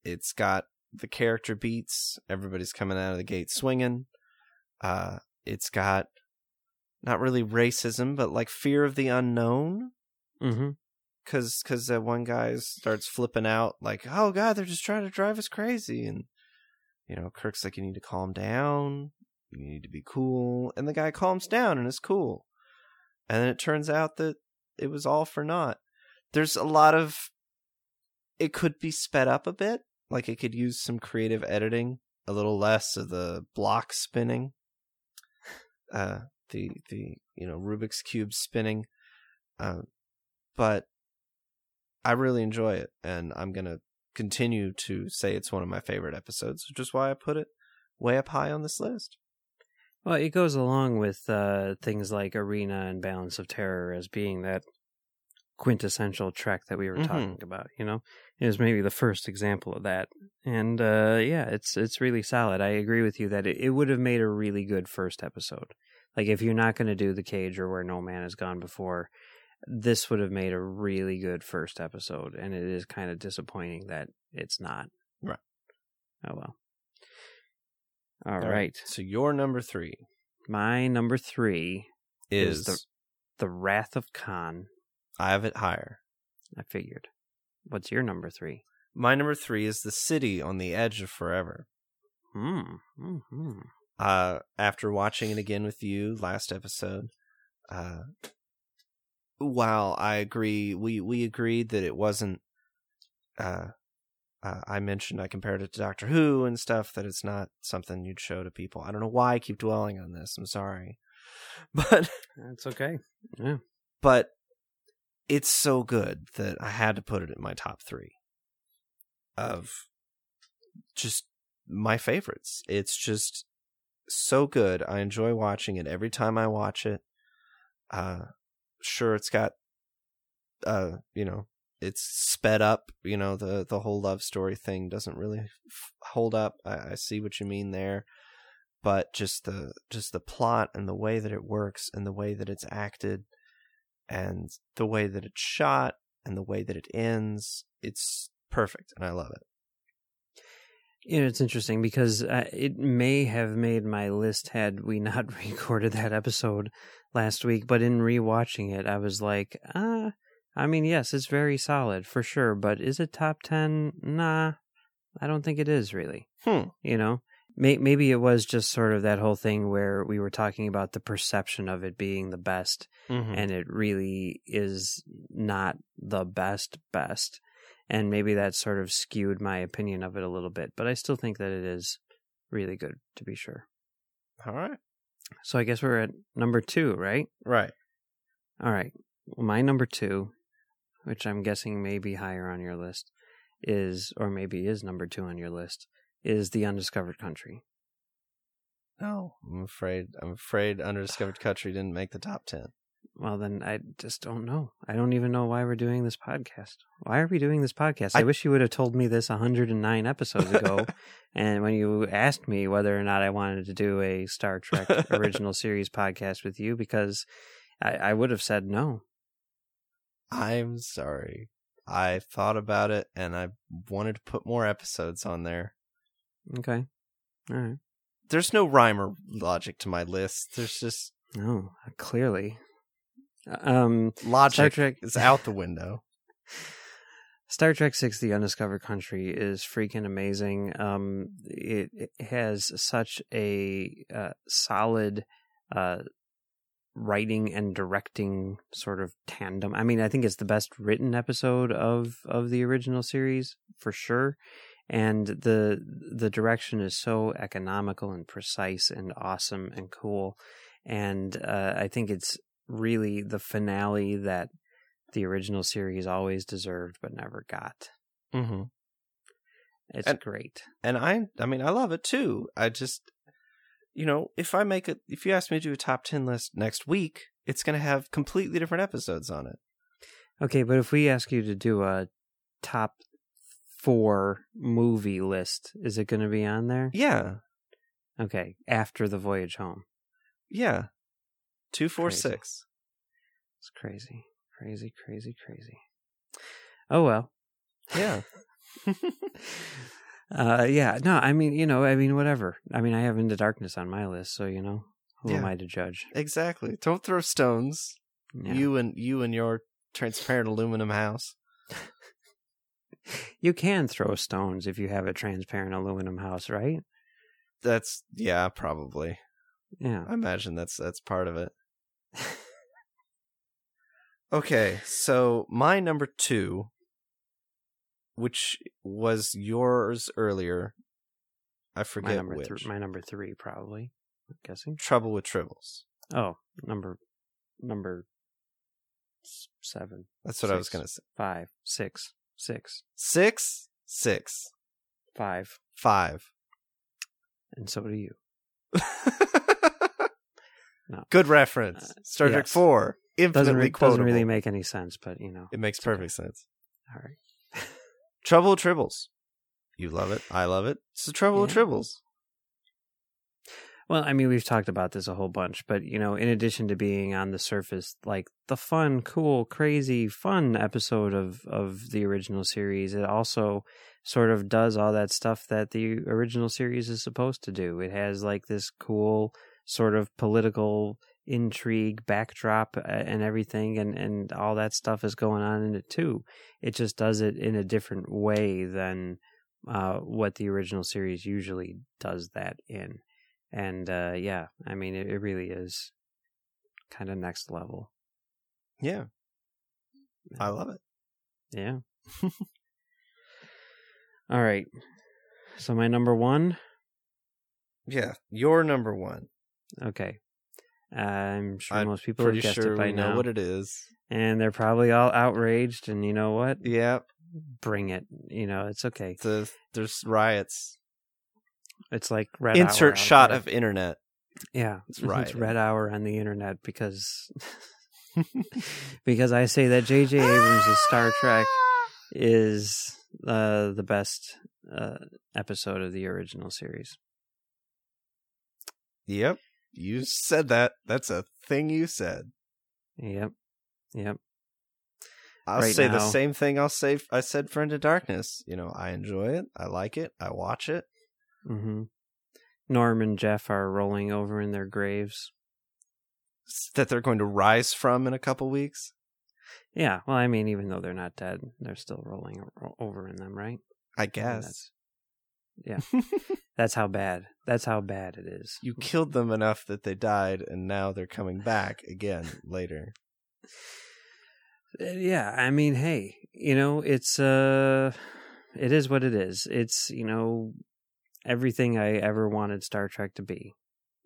it's got the character beats, everybody's coming out of the gate swinging. Uh it's got not really racism, but like fear of the unknown. Mm-hmm. Cause cause that one guy starts flipping out like oh god they're just trying to drive us crazy and you know kirk's like you need to calm down. You need to be cool and the guy calms down and is cool. And then it turns out that it was all for naught. There's a lot of it could be sped up a bit like it could use some creative editing a little less of the block spinning uh the the you know rubik's cube spinning uh, but I really enjoy it, and I'm gonna continue to say it's one of my favorite episodes, which is why I put it way up high on this list. Well, it goes along with uh, things like Arena and Balance of Terror as being that quintessential Trek that we were Mhm. talking about. You know, it was maybe the first example of that, and uh, yeah, it's it's really solid. I agree with you that it, it would have made a really good first episode. Like if you're not going to do the cage or where no man has gone before, this would have made a really good first episode, and it is kind of disappointing that it's not. Right. Oh well. All right. So your number three My number three, is, Is the- The Wrath of Khan. I have it higher. I figured. What's your number three? My number three is the city on the edge of forever. Hmm. hmm Uh, after watching it again with you last episode, uh, while I agree, we we agreed that it wasn't. Uh, uh, I mentioned I compared it to Doctor Who and stuff. That it's not something you'd show to people. I don't know why I keep dwelling on this. I'm sorry, but That's okay. Yeah. but it's so good that I had to put it in my top three of just my favorites. It's just so good. I enjoy watching it every time I watch it. Uh, sure, it's got, uh, you know, it's sped up. You know, the the whole love story thing doesn't really f- hold up. I, I see what you mean there, but just the just the plot and the way that it works and the way that it's acted and the way that it's shot and the way that it ends, it's perfect, and I love it. You know, it's interesting because uh, it may have made my list had we not recorded that episode last week, but in rewatching it, I was like, ah, I mean, yes, it's very solid for sure, but is it top 10? Nah, I don't think it is really. Hmm. You know, May- maybe it was just sort of that whole thing where we were talking about the perception of it being the best Mm-hmm. and it really is not the best best and maybe that sort of skewed my opinion of it a little bit. But I still think that it is really good, to be sure. All right. So I guess we're at number two, right? Right. All right. Well, my number two, which I'm guessing may be higher on your list, is, or maybe is number two on your list, is The Undiscovered Country. No, I'm afraid. I'm afraid Undiscovered Country didn't make the top ten. Well, then I just don't know. I don't even know why we're doing this podcast. Why are we doing this podcast? I, I- wish you would have told me this 109 episodes ago. and when you asked me whether or not I wanted to do a Star Trek original series podcast with you, because I, I would have said no. I'm sorry. I thought about it and I wanted to put more episodes on there. Okay. All right. There's no rhyme or logic to my list. There's just No, clearly. Um, logic Trek- is out the window. Star Trek Six: The Undiscovered Country is freaking amazing. Um, it, it has such a uh, solid uh, writing and directing sort of tandem. I mean, I think it's the best written episode of of the original series for sure. And the the direction is so economical and precise and awesome and cool. And uh, I think it's really the finale that the original series always deserved but never got. Mm-hmm. It's And- great. And I, I mean, I love it too. I just, you know, if I make it, if you ask me to do a top ten list next week, it's going to have completely different episodes on it. Okay, but if we ask you to do a top four movie list, is it going to be on there? Yeah, Okay, after the voyage home. yeah. Two, four, Crazy. six. It's crazy, crazy, crazy, crazy. Oh well. Yeah. uh, yeah. No, I mean, you know, I mean, whatever. I mean, I have Into Darkness on my list, so you know, who am I to judge? exactly. Don't throw stones. Yeah. You and you and your transparent aluminum house. you can throw stones if you have a transparent aluminum house, right? That's yeah, probably. Yeah. I imagine that's that's part of it. Okay, so my number two, which was yours earlier, I my forget number which. three. My number three, probably. I'm guessing. Trouble with Tribbles. Oh, number number seven, That's what I was gonna say. five, six, six, Six, six, five, five. and so do you. No. Good reference. Uh, Star Trek yes. Four, infinitely Doesn't re- quotable. doesn't really make any sense, but you know. it makes it's okay. perfect sense. All right. Trouble with Tribbles. You love it. I love it. It's the Trouble with Tribbles. Well, I mean, we've talked about this a whole bunch, but you know, in addition to being on the surface like the fun, cool, crazy, fun episode of of the original series, it also sort of does all that stuff that the original series is supposed to do. It has like this cool sort of political intrigue backdrop uh, and everything and and all that stuff is going on in it too. It just does it in a different way than uh, what the original series usually does that in. And uh yeah i mean it, it really is kind of next level. Yeah, I love it. yeah. All right. So my number one? Yeah, your number one. Okay i'm sure I'm most people have Pretty guessed sure it by now what it is. and they're probably all outraged and you know what Yeah, bring it you know it's okay the there's riots. it's like red Insert shot there. of internet. yeah It's it's red hour on the internet because because i say that jj abrams' star trek is uh, the best uh, episode of the original series. Yep, you said that. That's a thing you said. Yep, yep. I'll Right say the same thing. I'll say I said for Into Darkness. You know, I enjoy it. I like it. I watch it. Mm-hmm. Norm and Jeff are rolling over in their graves. That they're going to rise from in a couple weeks. Yeah, well, I mean, even though they're not dead, they're still rolling over in them, right? I guess yeah, that's how bad. That's how bad it is. you killed them enough that they died, and now they're coming back again later. Uh, Yeah, I mean, hey, you know, it's uh it is what it is. It's, you know, everything I ever wanted Star Trek to be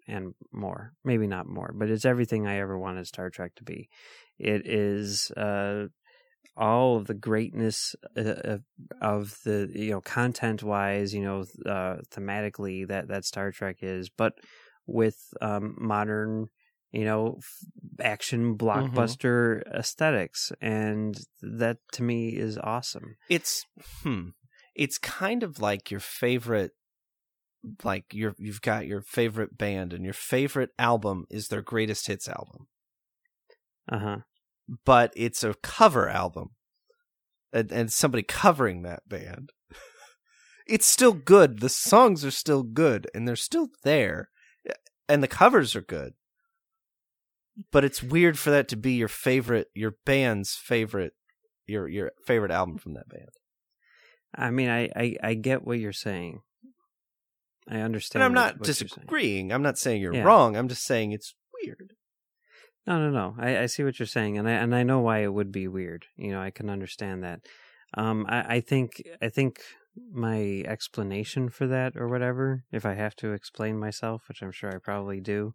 and more. Maybe not more, but it's everything I ever wanted Star Trek to be. It is uh all of the greatness uh, of the you know content wise you know uh thematically that that Star Trek is but with um modern you know action blockbuster aesthetics and that to me is awesome It's hmm. It's kind of like your favorite like your you've got your favorite band and your favorite album is their greatest hits album. uh-huh But it's a cover album. And and somebody covering that band. It's still good. The songs are still good and they're still there. And the covers are good. But it's weird for that to be your favorite your band's favorite your your favorite album from that band. i mean i i, I get what you're saying i understand And I'm not what you're disagreeing. I'm not saying you're Yeah. wrong. I'm just saying it's weird. No, no, no. I, I see what you're saying, and I and I know why it would be weird. You know, I can understand that. Um, I, I think I think my explanation for that, or whatever, if I have to explain myself, which I'm sure I probably do.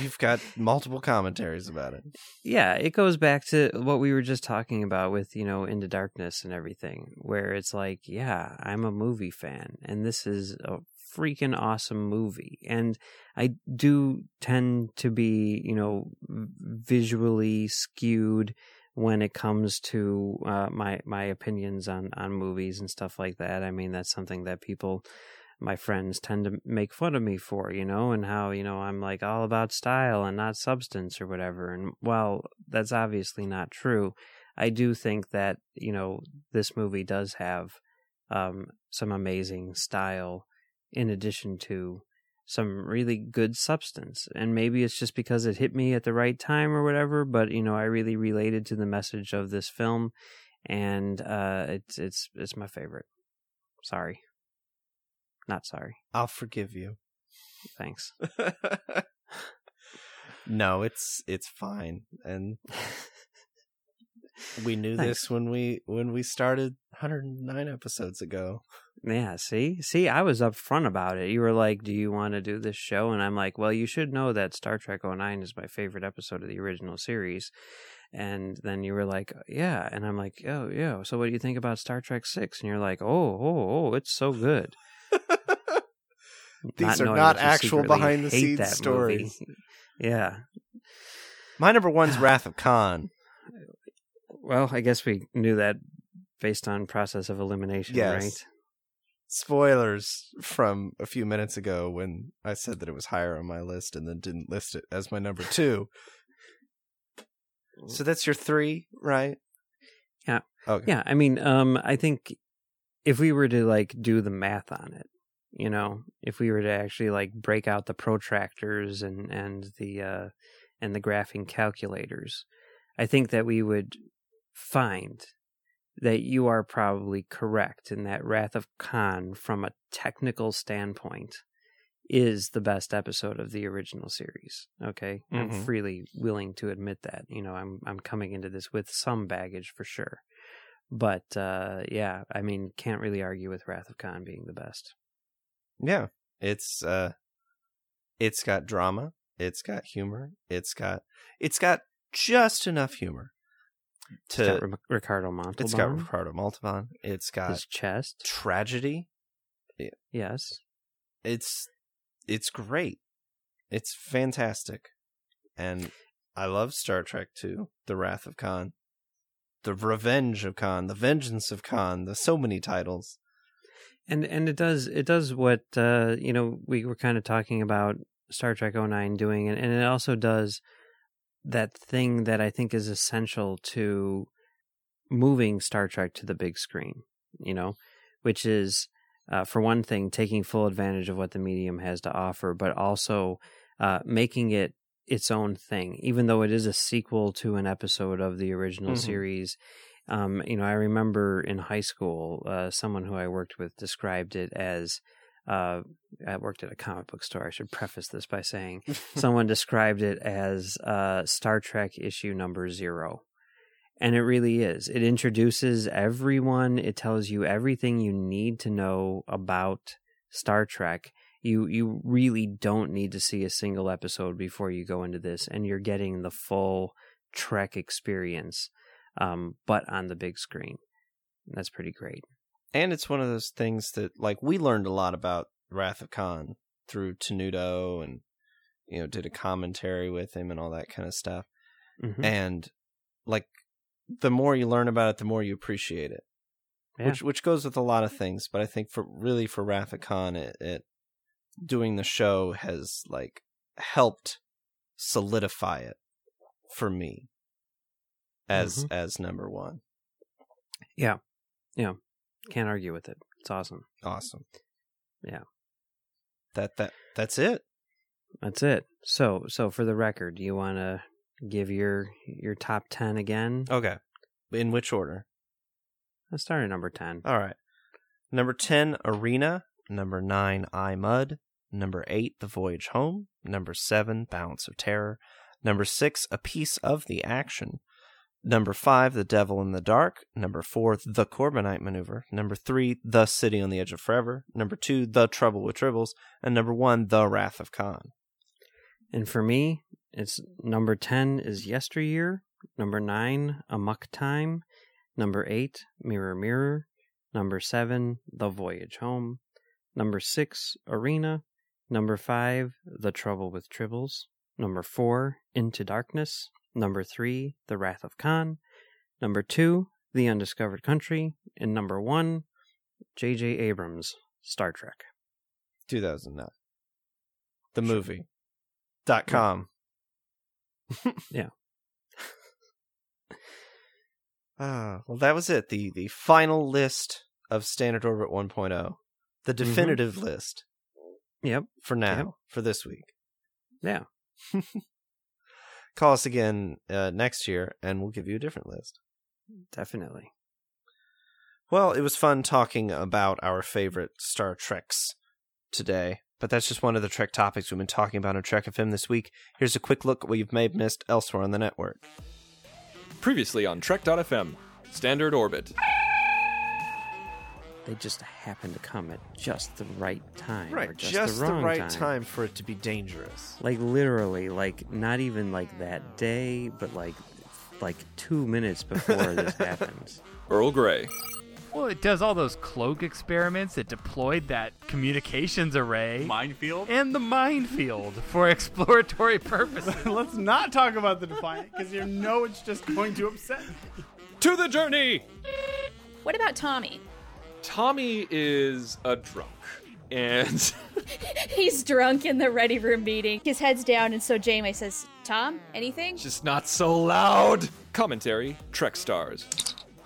You've got multiple commentaries about it. Yeah, it goes back to what we were just talking about with you know Into Darkness and everything, where it's like, yeah, I'm a movie fan, and this is a freaking awesome movie, and I do tend to be you know visually skewed when it comes to uh, my my opinions on on movies and stuff like that. I mean, that's something that people my friends tend to make fun of me for, you know, and how, you know, I'm like all about style and not substance or whatever. And while that's obviously not true, I do think that, you know, this movie does have um, some amazing style in addition to some really good substance. And maybe it's just because it hit me at the right time or whatever, but, you know, I really related to the message of this film and uh, it's, it's, it's my favorite. Sorry. Not sorry. I'll forgive you. Thanks. no, it's it's fine. And we knew Thanks. this when we when we started 109 episodes ago. Yeah, see? See, I was upfront about it. You were like, Do you want to do this show? And I'm like, Well, you should know that Star Trek 09 is my favorite episode of the original series. And then you were like, Yeah. And I'm like, Oh, yeah. So what do you think about Star Trek 6? And you're like, Oh, oh, oh, it's so good. These are not actual behind the scenes movie. stories. Yeah. My number one's Wrath of Khan. Well, I guess we knew that based on process of elimination, Yes. right? Spoilers from a few minutes ago when I said that it was higher on my list and then didn't list it as my number two. So that's your three, right? Yeah. Okay. Yeah, I mean, um, I think if we were to like do the math on it, you know, if we were to actually like break out the protractors and and the uh, and the graphing calculators, I think that we would find that you are probably correct in that Wrath of Khan, from a technical standpoint, is the best episode of the original series. Okay, I'm Mhm. freely willing to admit that. You know, I'm I'm coming into this with some baggage for sure, but uh, yeah, I mean, can't really argue with Wrath of Khan being the best. Yeah. It's uh it's got drama, it's got humor, it's got it's got just enough humor to Ri- Ricardo Montalban. it's got Ricardo Montalban, it's got his chest. tragedy. Yes, It's it's great. It's fantastic. And I love Star Trek too. The Wrath of Khan. The Revenge of Khan, The Vengeance of Khan, the so many titles. and and it does it does what uh, you know we were kind of talking about Star Trek 09 doing, and, and it also does that thing that I think is essential to moving Star Trek to the big screen. You know, which is uh, for one thing taking full advantage of what the medium has to offer, but also uh, making it its own thing, even though it is a sequel to an episode of the original Mhm. series. Um, you know, I remember in high school, uh, someone who I worked with described it as. Uh, I worked at a comic book store. I should preface this by saying someone described it as uh, Star Trek issue number zero, And it really is. It introduces everyone. It tells you everything you need to know about Star Trek. You you really don't need to see a single episode before you go into this, and you're getting the full Trek experience, um, but on the big screen. That's pretty great. And it's one of those things that, like, we learned a lot about Wrath of Khan through Tenuto and, you know, did a commentary with him and all that kind of stuff. Mhm. And, like, the more you learn about it, the more you appreciate it. Yeah. Which which goes with a lot of things, but I think for really for Wrath of Khan, it, it doing the show has like helped solidify it for me as Mhm. as number one. Can't argue with it. It's awesome. Awesome. Yeah. That that that's it. That's it. So so for the record, do you want to give your your top ten again? Okay. In which order? Let's start at number ten. All right. Number 10, Arena. Number 9, I Mudd. Number 8, The Voyage Home. Number 7, Balance of Terror. Number 6, A Piece of the Action. Number 5, The Devil in the Dark. Number 4, The Corbomite Maneuver. Number 3, The City on the Edge of Forever. Number 2, The Trouble with Tribbles. And number 1, The Wrath of Khan. And for me, it's number 10 is Yesteryear, number 9, Amok Time, number 8, Mirror Mirror, number 7, The Voyage Home, number 6, Arena, number 5, The Trouble with Tribbles, number 4, Into Darkness, number 3, The Wrath of Khan, number 2, The Undiscovered Country, and number 1, J.J. Abrams, Star Trek. 2009. The movie. Dot com. Yeah. Ah, well, that was it. The the final list of Standard Orbit 1.0. The definitive list Yep. for now, Yep. for this week. Yeah. Call us again uh, next year, and we'll give you a different list. Definitely. Well, it was fun talking about our favorite Star Treks today, but that's just one of the Trek topics we've been talking about on Trek FM this week. Here's a quick look at what you've may have missed elsewhere on the network. Previously on Trek.fm, Standard Orbit. They just happen to come at just the right time. or just, just, the, the, wrong right time. for it to be dangerous. Like literally, like not even like that day, but like like two minutes before this happens. Earl Grey. Well, it does all those cloak experiments. It deployed that communications array Minefield? and the minefield for exploratory purposes. Let's not talk about the Defiant because you know it's just going to upset me. To the journey! What about Tommy? Tommy is a drunk. And He's drunk in the ready room meeting. His head's down, and so Janeway says, Tom, anything? just not so loud. Commentary Trek Stars.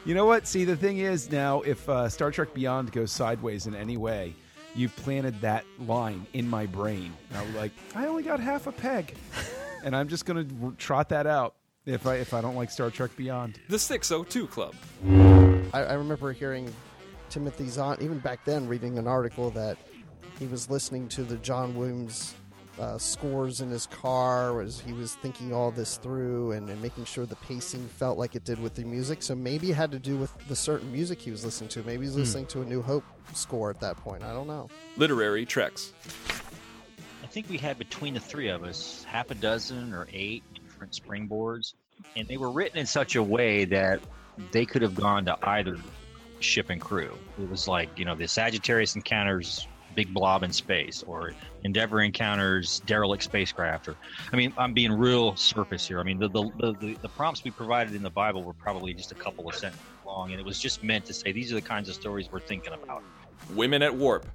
You know what? See, the thing is now, if uh, Star Trek Beyond goes sideways in any way, you've planted that line in my brain. And I'm like, I only got half a peg, and I'm just gonna r- trot that out if I if I don't like Star Trek Beyond. The 602 Club. I, I remember hearing Timothy Zahn, even back then, reading an article that he was listening to the John Williams uh, scores in his car as he was thinking all this through and, and making sure the pacing felt like it did with the music. So maybe it had to do with the certain music he was listening to. Maybe he's listening to a New Hope score at that point. I don't know. Literary Treks. I think we had between the three of us half a dozen or eight different springboards, and they were written in such a way that they could have gone to either ship and crew. It was like, you know, the Sagittarius encounters big blob in space, or Endeavor encounters derelict spacecraft, or I mean, I'm being real surface here. I mean, the the, the, the, the prompts we provided in the Bible were probably just a couple of sentences long, and it was just meant to say these are the kinds of stories we're thinking about. Women at Warp.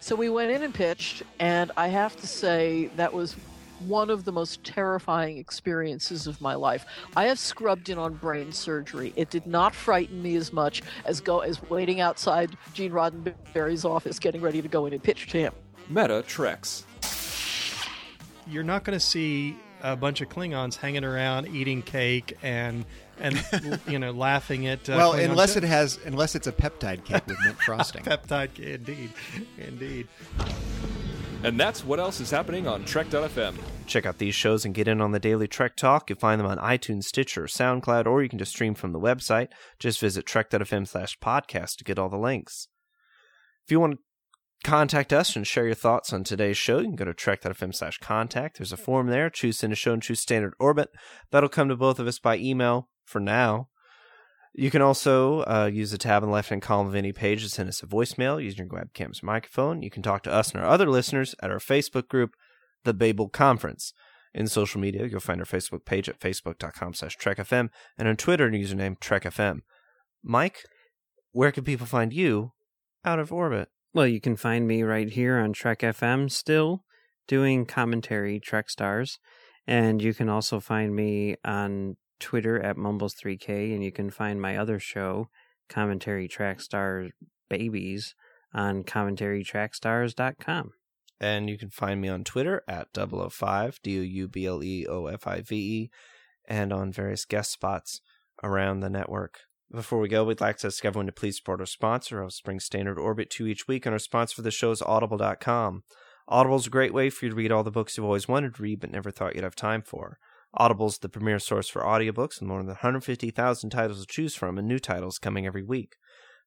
So we went in and pitched, and I have to say that was one of the most terrifying experiences of my life. I have scrubbed in on brain surgery. It did not frighten me as much as go as waiting outside Gene Roddenberry's office getting ready to go in and pitch to him. Meta Treks. You're not going to see a bunch of Klingons hanging around eating cake and and you know laughing at uh, well, Klingon unless shit. it has, unless it's a peptide cake with mint frosting. peptide, cake, indeed, indeed. And that's what else is happening on Trek.fm. Check out these shows and get in on the daily Trek Talk. You'll find them on iTunes, Stitcher, SoundCloud, or you can just stream from the website. Just visit trek.fm slash podcast to get all the links. If you want to contact us and share your thoughts on today's show, you can go to trek.fm slash contact. There's a form there. Choose send a show and choose standard orbit. That'll come to both of us by email for now. You can also uh, use the tab in the left hand column of any page to send us a voicemail using your webcam's microphone. You can talk to us and our other listeners at our Facebook group, The Babel Conference. In social media, you'll find our Facebook page at facebook.com slash trekfm and on Twitter, username trekfm. Mike, where can people find you out of orbit? Well, you can find me right here on Trek FM still doing commentary Trek Stars. And you can also find me on Twitter at Mumbles3K. And you can find my other show, Commentary Track Stars Babies, on commentarytrackstars.com. And you can find me on Twitter at 005, D O U B L E O F I V E, and on various guest spots around the network. Before we go, we'd like to ask everyone to please support our sponsor, of Spring Standard Orbit 2 each week, and our sponsor for the show is Audible.com. Audible is a great way for you to read all the books you've always wanted to read but never thought you'd have time for. Audible is the premier source for audiobooks with more than 150,000 titles to choose from and new titles coming every week.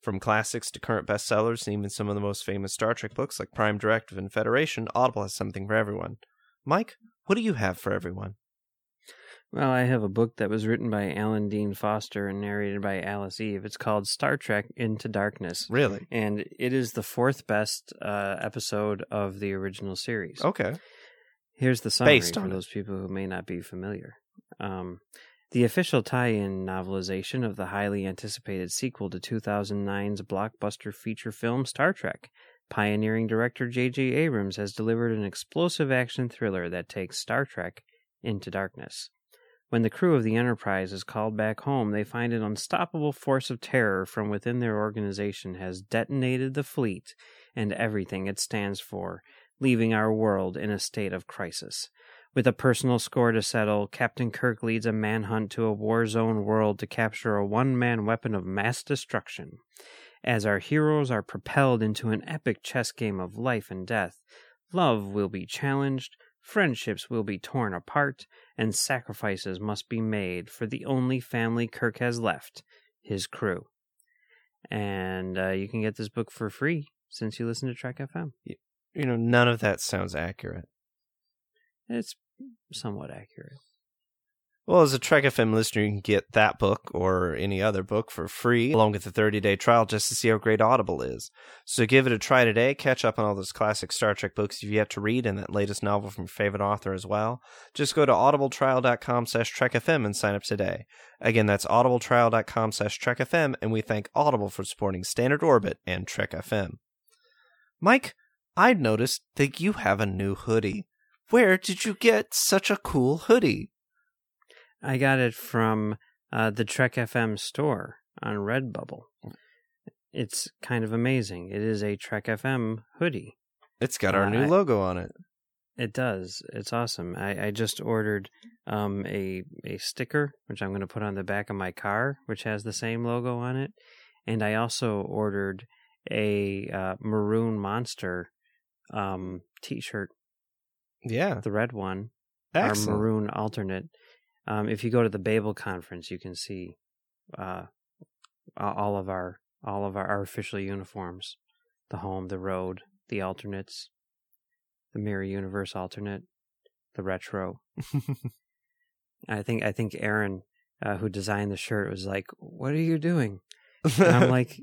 From classics to current bestsellers and even some of the most famous Star Trek books like Prime Directive and Federation, Audible has something for everyone. Mike, what do you have for everyone? Well, I have a book that was written by Alan Dean Foster and narrated by Alice Eve. It's called Star Trek Into Darkness. Really? And it is the fourth best uh, episode of the original series. Okay. Here's the summary Based for on it. those people who may not be familiar. Um, the official tie in novelization of the highly anticipated sequel to 2009's blockbuster feature film Star Trek. Pioneering director J.J. Abrams has delivered an explosive action thriller that takes Star Trek into darkness. When the crew of the Enterprise is called back home, they find an unstoppable force of terror from within their organization has detonated the fleet and everything it stands for, leaving our world in a state of crisis. With a personal score to settle, Captain Kirk leads a manhunt to a war zone world to capture a one man weapon of mass destruction. As our heroes are propelled into an epic chess game of life and death, love will be challenged, friendships will be torn apart, and sacrifices must be made for the only family Kirk has left his crew. And uh, you can get this book for free since you listen to Trek FM. You know, none of that sounds accurate. It's somewhat accurate. Well, as a Trek FM listener, you can get that book or any other book for free, along with a 30 day trial just to see how great Audible is. So give it a try today. Catch up on all those classic Star Trek books you've yet to read and that latest novel from your favorite author as well. Just go to audibletrial.com slash trekfm and sign up today. Again, that's audibletrial.com slash trekfm, and we thank Audible for supporting Standard Orbit and Trek FM. Mike, I'd noticed that you have a new hoodie. Where did you get such a cool hoodie? I got it from uh, the Trek FM store on Redbubble. It's kind of amazing. It is a Trek FM hoodie. It's got our Uh, new I- logo on it. It does. It's awesome. I, I just ordered um, a a sticker, which I'm going to put on the back of my car, which has the same logo on it, and I also ordered a uh, maroon monster um, T-shirt. Yeah, the red one, Excellent. our maroon alternate. Um, if you go to the Babel conference, you can see uh, all of our all of our, our official uniforms: the home, the road, the alternates, the mirror universe alternate, the retro. I think I think Aaron, uh, who designed the shirt, was like, "What are you doing?" And I'm like,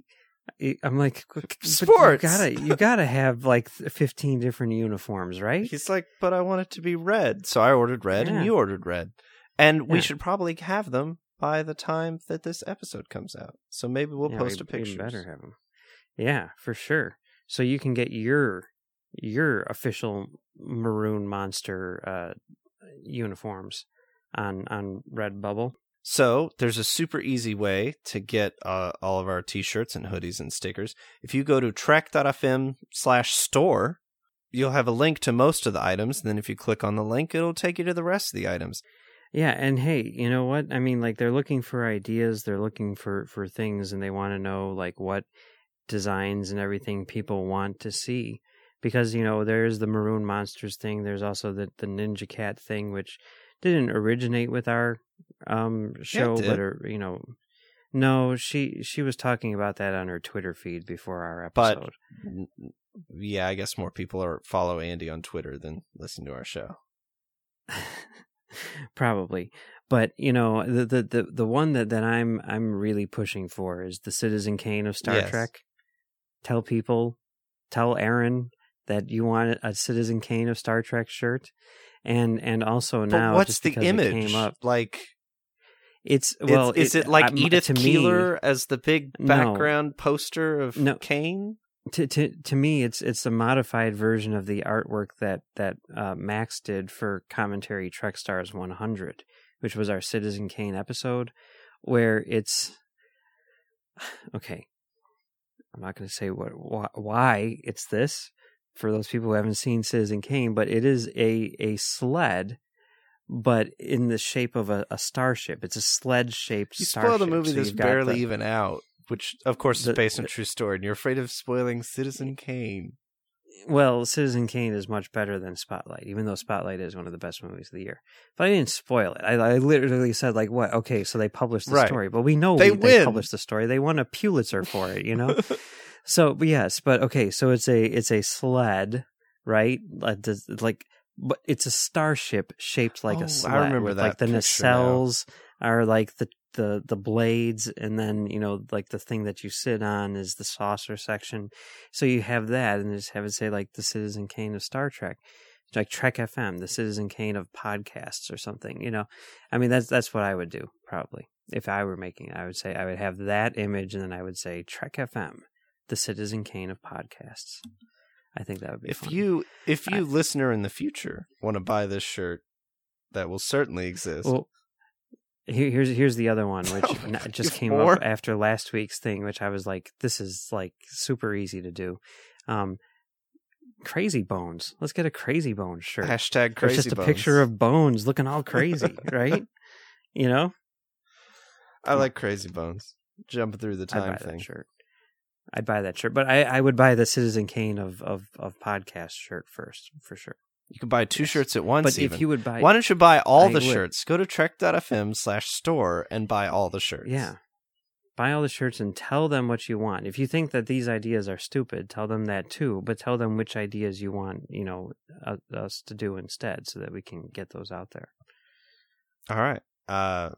"I'm like, "But Sports. You gotta you gotta have like 15 different uniforms, right?" He's like, but I want it to be red. So I ordered red Yeah. and you ordered red. And we should probably have them by the time that this episode comes out. So maybe we'll Yeah, post we- a picture. better have 'em. Yeah, for sure. So you can get your your official maroon monster uh, uniforms on on Redbubble. So there's a super easy way to get uh, all of our t-shirts and hoodies and stickers. If you go to trek.fm slash store, you'll have a link to most of the items. And then if you click on the link, it'll take you to the rest of the items. Yeah, and hey, you know what? I mean, like they're looking for ideas, they're looking for for things, and they want to know like what designs and everything people want to see. because you know there's the maroon monsters thing. There's also the the ninja cat thing, which didn't originate with our um show, did. but or, you know, no, she she was talking about that on her Twitter feed before our episode. n- yeah, I guess more people are follow Andy on Twitter than listen to our show. probably but you know the, the the the one that that i'm i'm really pushing for is the citizen kane of star Yes. trek tell people tell aaron that you want a citizen kane of star trek shirt and and also But now what's just the it image? came up Like it's It's- well is it, like um, Edith me- Keeler as the big No. background poster of No. Kane? to to to me it's it's a modified version of the artwork that that uh, Max did for commentary Trek Stars 100 which was our Citizen Kane episode where it's okay I'm not going to say what wh- why it's this for those people who haven't seen Citizen Kane but it is a a sled but in the shape of a, a starship it's a sled shaped You starship spoil the movie So that's barely the- even out, which of course the- is based on the- true story, and you're afraid of spoiling Citizen Kane. Well, Citizen Kane is much better than Spotlight, even though Spotlight is one of the best movies of the year. But I didn't spoil it. I, I literally said like, "What? Okay, so they published the Right. story, but we know They we, they published the story. They won a Pulitzer for it, you know." so, but yes, but okay, so it's a it's a sled, right? Like, but it's a starship shaped like Oh, I a sled. remember with, that like the picture now. nacelles are like the the the blades and then you know like the thing that you sit on is the saucer section so you have that and just have it say like the citizen kane of star trek It's like trek fm the citizen kane of podcasts or something you know i mean that's that's what i would do probably if i were making it i would say i would have that image and then i would say trek fm the citizen kane of podcasts i think that would be If fun. you, if you listener in the future want to buy this shirt, that will certainly exist. Well, here, here's here's the other one, which Oh, just came more? up after last week's thing, which I was like, this is like super easy to do. Um, crazy bones. Let's get a crazy bones shirt. Hashtag crazy. It's just crazy a picture of bones looking all crazy, right? You know, I like Crazy Bones jumping through the I'd buy time that thing. shirt. I'd buy that shirt, but I, I would buy the Citizen Kane of, of, of podcast shirt first for sure. You can buy two shirts at once. But if you would buy- why don't you buy all I the would. shirts? Go to trek.fm slash store and buy all the shirts. Yeah. Buy all the shirts and tell them what you want. If you think that these ideas are stupid, tell them that too, but tell them which ideas you want, you know, uh, us to do instead so that we can get those out there. All right. Uh,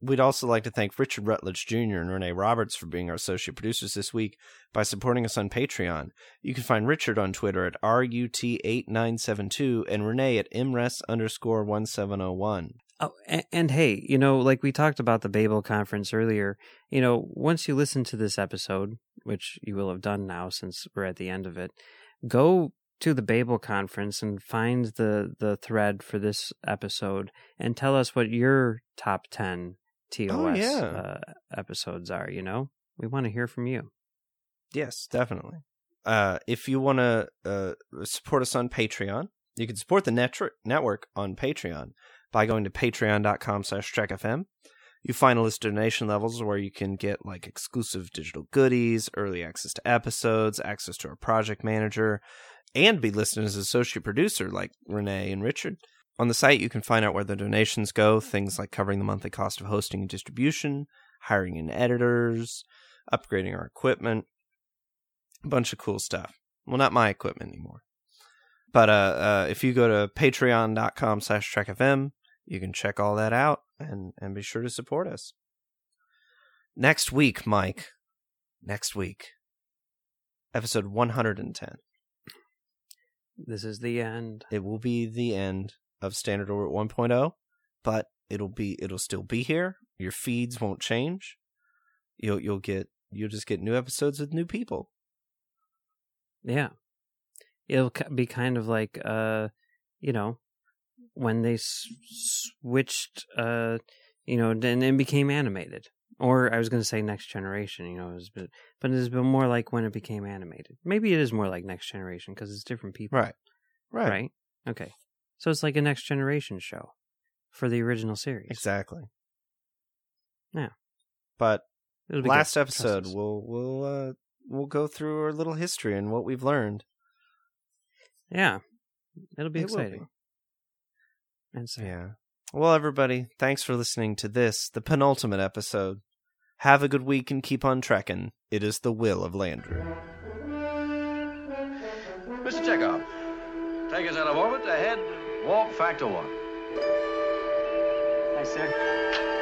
we'd also like to thank Richard Rutledge Jr. and Renee Roberts for being our associate producers this week by supporting us on Patreon. You can find Richard on Twitter at RUT8972 and Renee at MRES underscore 1701. Oh, oh and, and hey, you know, like we talked about the Babel conference earlier, you know, once you listen to this episode, which you will have done now since we're at the end of it, go to the Babel conference and find the the thread for this episode and tell us what your top 10 TOS Oh, yeah. uh, episodes are, you know? We want to hear from you. Yes, definitely. Uh, if you want to uh, support us on Patreon, you can support the network network on Patreon by going to patreon.com slash trekfm. You find a list of donation levels where you can get like exclusive digital goodies, early access to episodes, access to our project manager, and be listed as associate producer like Renee and Richard. On the site, you can find out where the donations go, things like covering the monthly cost of hosting and distribution, hiring in editors, upgrading our equipment, a bunch of cool stuff. Well, not my equipment anymore. But uh, uh, if you go to patreon.com slash trekfm, you can check all that out and, and be sure to support us. Next week, Mike, next week, episode 110. This is the end. It will be the end of Standard Orbit 1.0, but it'll be it'll still be here. Your feeds won't change. You'll you'll get you'll just get new episodes with new people. Yeah. It'll be kind of like, uh, you know, when they s- switched, uh, you know, and then became animated. Or I was going to say next generation, you know, it was, but, but it's been more like when it became animated. Maybe it is more like next generation because it's different people. Right. Right. Right. Okay. So it's like a next generation show for the original series. Exactly. Yeah. But It'll be last good. episode Trust we'll we'll uh we'll go through our little history and what we've learned. Yeah, it'll be It will exciting. And so, Yeah. Well, everybody, thanks for listening to this, the penultimate episode. Have a good week and keep on trekking. It is the will of Landru. Mr. Chekov, take us out of orbit ahead, warp factor one. Hi, sir.